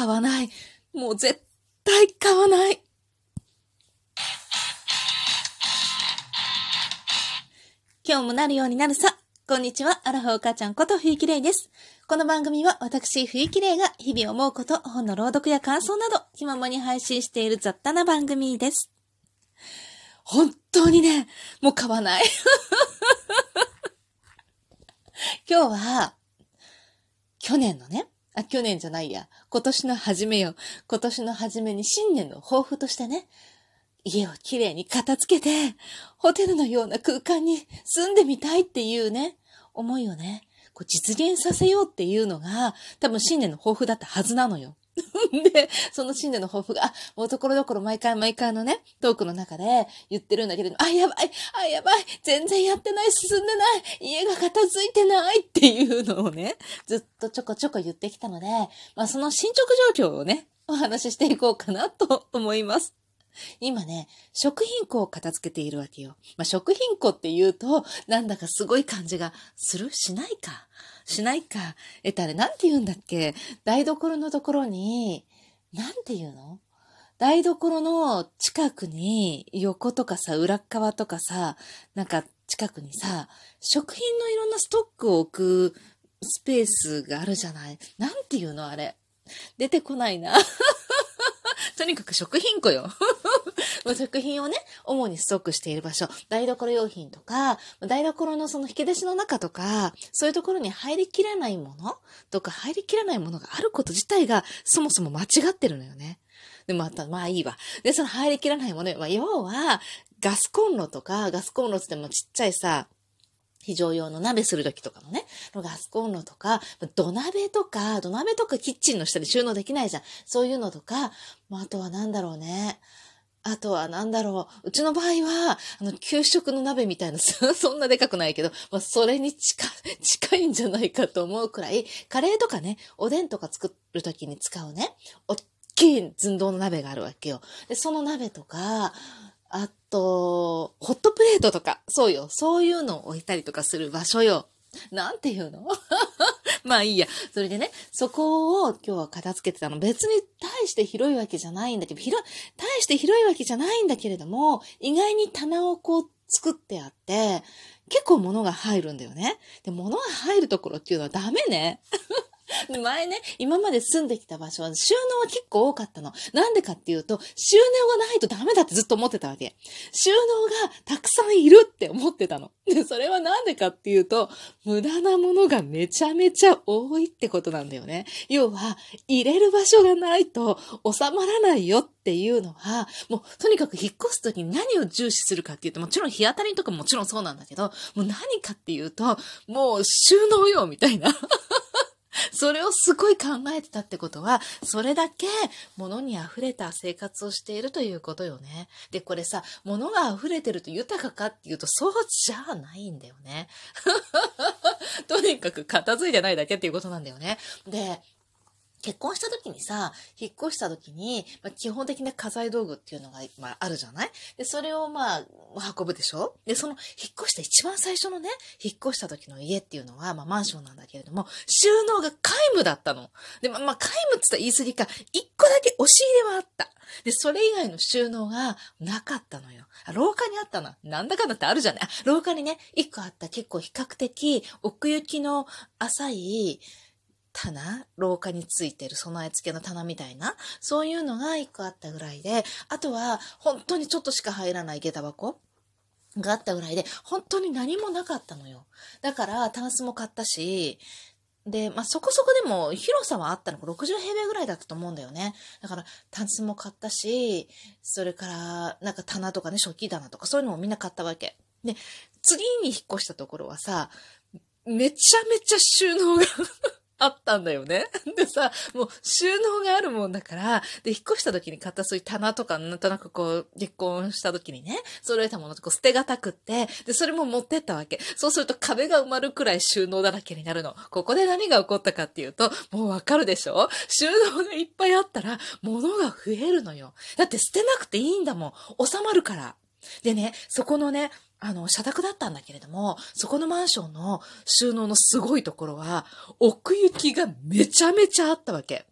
買わない。もう絶対買わない。今日もなるようになるさ。こんにちは、アラフォー母ちゃんこと冬木玲です。この番組は私、冬木玲が日々思うこと、本の朗読や感想など、気ままに配信している雑多な番組です。本当にね、もう買わない。今日は、去年のね、あ、去年じゃないや、今年の初めよ。今年の初めに新年の抱負としてね、家をきれいに片付けて、ホテルのような空間に住んでみたいっていうね、思いをね、こう実現させようっていうのが、多分新年の抱負だったはずなのよ。で、その新年の抱負が、もうところどころ毎回毎回のね、トークの中で言ってるんだけれども、あ、やばい、あ、やばい、全然やってない、進んでない、家が片付いてないっていうのをね、ずっとちょこちょこ言ってきたので、まあその進捗状況をね、お話ししていこうかなと思います。今ね、食品庫を片付けているわけよ。まあ、食品庫って言うと、なんだかすごい感じがする？しないか？しないか。えっと、あれ、なんて言うんだっけ？台所のところに、なんて言うの？台所の近くに横とかさ、裏側とかさ、なんか近くにさ、食品のいろんなストックを置くスペースがあるじゃない？なんて言うのあれ。出てこないな。とにかく食品庫よ。食品をね、主にストックしている場所、台所用品とか、台所のその引き出しの中とか、そういうところに入りきらないものとか、入りきらないものがあること自体が、そもそも間違ってるのよね。で、また、まあいいわ。で、その入りきらないもの、まあ、要は、ガスコンロとか、ガスコンロってもちっちゃいさ、非常用の鍋するときとかのね、ガスコンロとか、土鍋とか、土鍋とかキッチンの下に収納できないじゃん。そういうのとか、まあ、あとはなんだろうね。あとはなんだろう。うちの場合は、あの、給食の鍋みたいな、そんなでかくないけど、まあ、それに近、近いんじゃないかと思うくらい、カレーとかね、おでんとか作るときに使うね、おっきい寸胴の鍋があるわけよ。で、その鍋とか、あと、ホットプレートとか、そうよ。そういうのを置いたりとかする場所よ。なんて言うの？まあいいや。それでね、そこを今日は片付けてたの。別に大して広いわけじゃないんだけど、広い、大して広いわけじゃないんだけれども、意外に棚をこう作ってあって、結構物が入るんだよね。で、物が入るところっていうのはダメね。前ね、今まで住んできた場所は収納は結構多かったの。なんでかっていうと、収納がないとダメだってずっと思ってたわけ。収納がたくさんいるって思ってたの。で、それはなんでかっていうと、無駄なものがめちゃめちゃ多いってことなんだよね。要は、入れる場所がないと収まらないよっていうのは、もうとにかく引っ越すときに何を重視するかっていうと、もちろん日当たりとかももちろんそうなんだけど、もう何かっていうと、もう収納よみたいな。それをすごい考えてたってことは、それだけ物に溢れた生活をしているということよね。で、これさ、物が溢れてると豊かかっていうと、そうじゃないんだよね。とにかく片付いてないだけっていうことなんだよね。で、結婚した時にさ、引っ越した時に、まあ、基本的な家財道具っていうのが、まあ、あるじゃない？で、それをまあ、運ぶでしょ？で、その、引っ越した一番最初のね、引っ越した時の家っていうのは、まあ、マンションなんだけれども、収納が皆無だったの。で、まあ、まあ、皆無って言ったら言い過ぎか、一個だけ押し入れはあった。で、それ以外の収納がなかったのよ。廊下にあったな。なんだかんだってあるじゃない？廊下にね、一個あった結構比較的奥行きの浅い、棚廊下についてる備え付けの棚みたいな、そういうのが一個あったぐらいで、あとは本当にちょっとしか入らない下駄箱があったぐらいで、本当に何もなかったのよ。だから、タンスも買ったし、で、まあ、そこそこでも広さはあったの。60平米ぐらいだったと思うんだよね。だから、タンスも買ったし、それから、なんか棚とかね、食器棚とかそういうのもみんな買ったわけ。で、次に引っ越したところはさ、めちゃめちゃ収納があったんだよね。でさ、もう収納があるもんだから、で、引っ越した時に買ったそういう棚とか、なんとなくこう、結婚した時にね、揃えたものとこう捨てがたくって、で、それも持ってったわけ。そうすると壁が埋まるくらい収納だらけになるの。ここで何が起こったかっていうと、もうわかるでしょ？収納がいっぱいあったら、物が増えるのよ。だって捨てなくていいんだもん。収まるから。でね、そこのね、あの、社宅だったんだけれども、そこのマンションの収納のすごいところは、奥行きがめちゃめちゃあったわけ。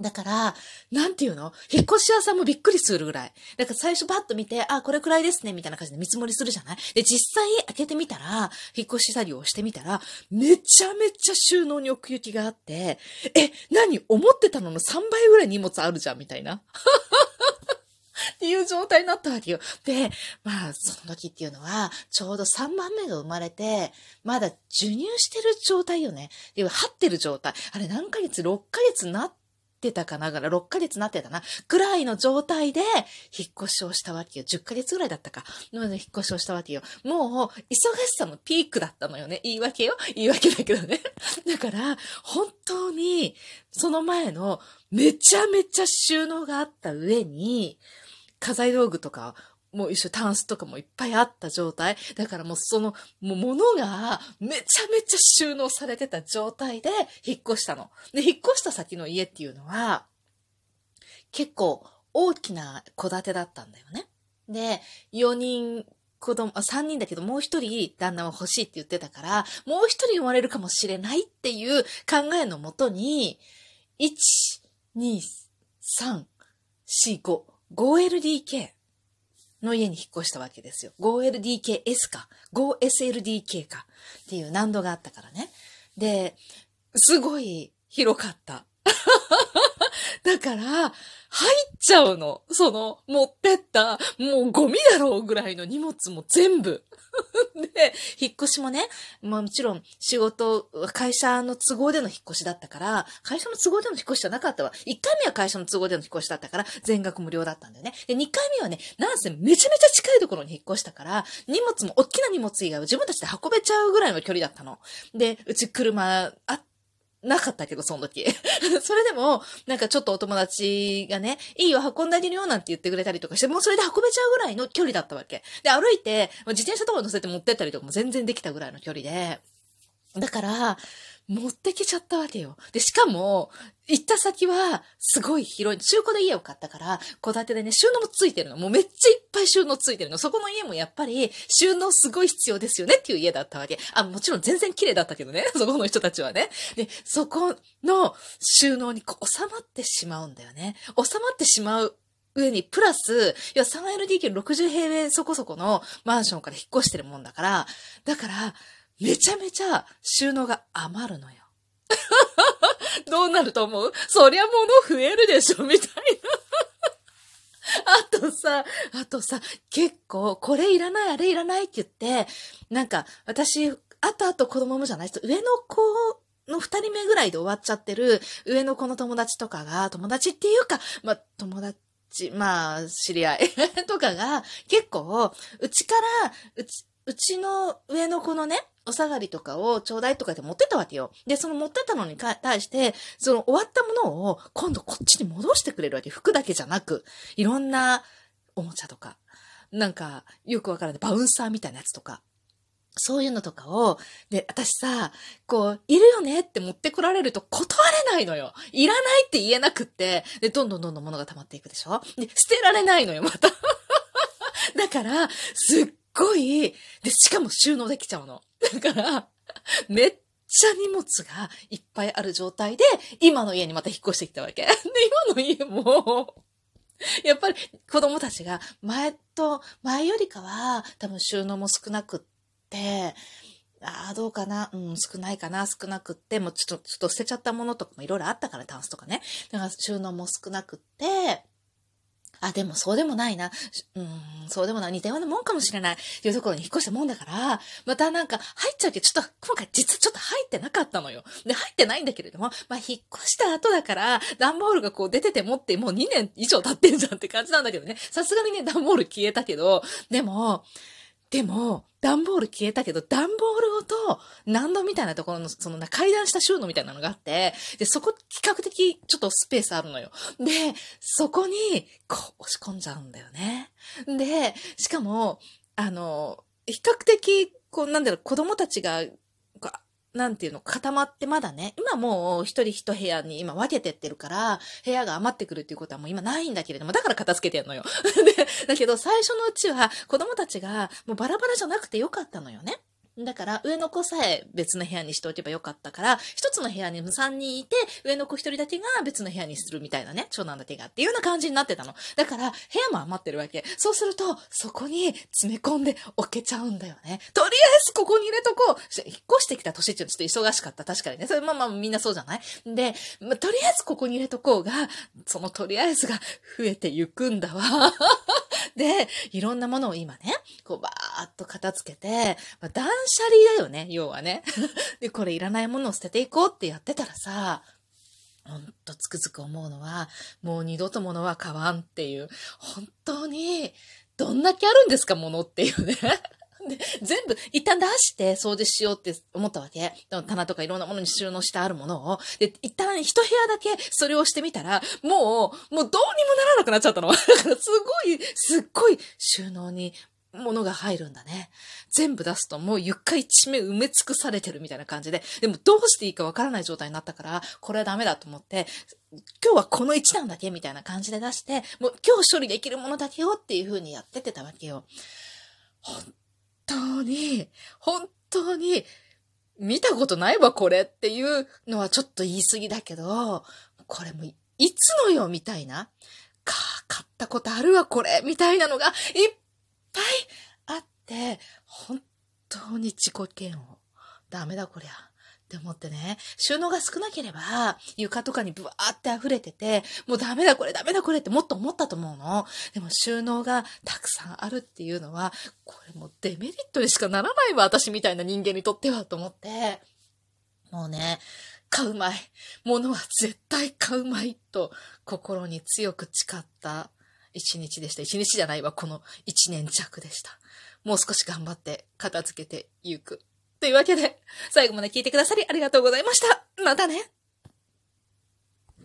だから、なんていうの？引っ越し屋さんもびっくりするぐらい。だから最初バッと見て、あ、これくらいですね、みたいな感じで見積もりするじゃない？で、実際開けてみたら、引っ越し作業をしてみたら、めちゃめちゃ収納に奥行きがあって、え、何？思ってたのの3倍ぐらい荷物あるじゃん、みたいな。っていう状態になったわけよ。で、まあ、その時っていうのは、ちょうど3番目が生まれて、まだ授乳してる状態よね。で、張ってる状態。あれ何ヶ月 ?6 ヶ月なってたかな？がら、6ヶ月なってたな？ぐらいの状態で、引っ越しをしたわけよ。10ヶ月ぐらいだったか。ので、引っ越しをしたわけよ。もう、忙しさのピークだったのよね。言い訳よ。言い訳だけどね。だから、本当に、その前の、めちゃめちゃ収納があった上に、家財道具とか、もう一緒タンスとかもいっぱいあった状態。だからもうその、もう物がめちゃめちゃ収納されてた状態で引っ越したの。で、引っ越した先の家っていうのは、結構大きな戸建てだったんだよね。で、4人子供、あ、3人だけどもう1人旦那は欲しいって言ってたから、もう1人生まれるかもしれないっていう考えのもとに、1、2、3、4、5、5LDK の家に引っ越したわけですよ。5LDKS か、5SLDK かっていう難度があったからね。で、すごい広かった。だから、入っちゃうの。その、持ってった、もうゴミだろうぐらいの荷物も全部。で、引っ越しもね、まあもちろん仕事、会社の都合での引っ越しだったから、会社の都合での引っ越しじゃなかったわ。1回目は会社の都合での引っ越しだったから、全額無料だったんだよね。で、2回目はね、なんせめちゃめちゃ近いところに引っ越したから、荷物も、大きな荷物以外は自分たちで運べちゃうぐらいの距離だったの。で、うち車、あ、なかったけど、その時。それでも、なんかちょっとお友達がね、いいよ、運んであげるよ、なんて言ってくれたりとかして、もうそれで運べちゃうぐらいの距離だったわけ。で、歩いて、自転車とか乗せて持ってったりとかも全然できたぐらいの距離で、だから、持ってきちゃったわけよ。で、しかも、行った先は、すごい広い。中古で家を買ったから、戸建てでね、収納もついてるの。もうめっちゃいっぱい収納ついてるの。そこの家もやっぱり、収納すごい必要ですよねっていう家だったわけ。あ、もちろん全然綺麗だったけどね。そこの人たちはね。で、そこの収納に収まってしまうんだよね。収まってしまう上に、プラス、いや、3LDK60 平米そこそこのマンションから引っ越してるもんだから、だから、めちゃめちゃ収納が余るのよ。どうなると思う？そりゃ物増えるでしょみたいな。あとさ、あとさ、結構、これいらない、あれいらないって言って、なんか、私、あとあと子供もじゃない？人、上の子の二人目ぐらいで終わっちゃってる、上の子の友達とかが、友達っていうか、まあ、友達、まあ、知り合い とかが、結構、うちから、うち、うちの上の子のね、お下がりとかをちょうだいとかで持ってたわけよ。で、その持ってたのに対して、その終わったものを今度こっちに戻してくれるわけ。服だけじゃなく、いろんなおもちゃとか、なんか、よくわからないバウンサーみたいなやつとか、そういうのとかを、で、私さ、こう、いるよねって持ってこられると断れないのよ。いらないって言えなくって、で、どんどんどんどん物が溜まっていくでしょで、捨てられないのよ、また。だから、すっごい、で、しかも収納できちゃうの。だから、めっちゃ荷物がいっぱいある状態で、今の家にまた引っ越してきたわけ。で、今の家も、やっぱり子供たちが前と、前よりかは多分収納も少なくって、ああ、どうかな？うん、少ないかな？少なくって、もうちょっと、ちょっと捨てちゃったものとかもいろいろあったから、タンスとかね。だから収納も少なくって、あ、でもそうでもないな。うん、そうでもない。似たようなもんかもしれない。というところに引っ越したもんだから、またなんか入っちゃうけど、ちょっと今回実はちょっと入ってなかったのよ。で、入ってないんだけれども、まあ引っ越した後だから、段ボールがこう出ててもってもう2年以上経ってんじゃんって感じなんだけどね。さすがにね、段ボール消えたけど、でも、でも、段ボール消えたけど、段ボールごと、何度みたいなところの、そのな、階段した収納みたいなのがあって、で、そこ、比較的、ちょっとスペースあるのよ。で、そこに、こう、押し込んじゃうんだよね。で、しかも、あの、比較的、こう、なんだろう、子供たちが、なんていうの、固まってまだね、今もう一人一部屋に今分けてってるから、部屋が余ってくるっていうことはもう今ないんだけれども、だから片付けてんのよ。で、だけど最初のうちは子供たちがもうバラバラじゃなくてよかったのよね。だから、上の子さえ別の部屋にしておけばよかったから、一つの部屋に3人いて、上の子一人だけが別の部屋にするみたいなね、長男だけがっていうような感じになってたの。だから、部屋も余ってるわけ。そうすると、そこに詰め込んで置けちゃうんだよね。とりあえずここに入れとこう。引っ越してきた年ってちょっと忙しかった。確かにね。それまあまあみんなそうじゃない？で、まあ、とりあえずここに入れとこうが、そのとりあえずが増えてゆくんだわ。で、いろんなものを今ね、こうバーっと片付けて、まあ、断捨離だよね、要はね。で、これいらないものを捨てていこうってやってたらさ、ほんとつくづく思うのは、もう二度と物は買わんっていう、本当に、どんだけあるんですか、物っていうね。で、全部、一旦出して掃除しようって思ったわけ。棚とかいろんなものに収納してあるものを。で、一旦一部屋だけそれをしてみたら、もう、もうどうにもならなくなっちゃったの。だからすごい、すっごい収納に物が入るんだね。全部出すともう床一面埋め尽くされてるみたいな感じで、でもどうしていいかわからない状態になったから、これはダメだと思って、今日はこの一段だけみたいな感じで出して、もう今日処理できるものだけをっていう風にやってってたわけよ。本当に、本当に、見たことないわ、これっていうのはちょっと言い過ぎだけど、これもいつのよ、みたいな。か、買ったことあるわ、これ、みたいなのがいっぱいあって、本当に自己嫌悪。ダメだ、こりゃ。って思ってね、収納が少なければ、床とかにブワーって溢れてて、もうダメだこれ、ダメだこれってもっと思ったと思うの。でも収納がたくさんあるっていうのは、これもうデメリットにしかならないわ、私みたいな人間にとっては、と思って、もうね、買うまい。物は絶対買うまいと心に強く誓った一日でした。一日じゃないわ、この一年弱でした。もう少し頑張って片付けてゆく。というわけで、最後まで聞いてくださりありがとうございました。またね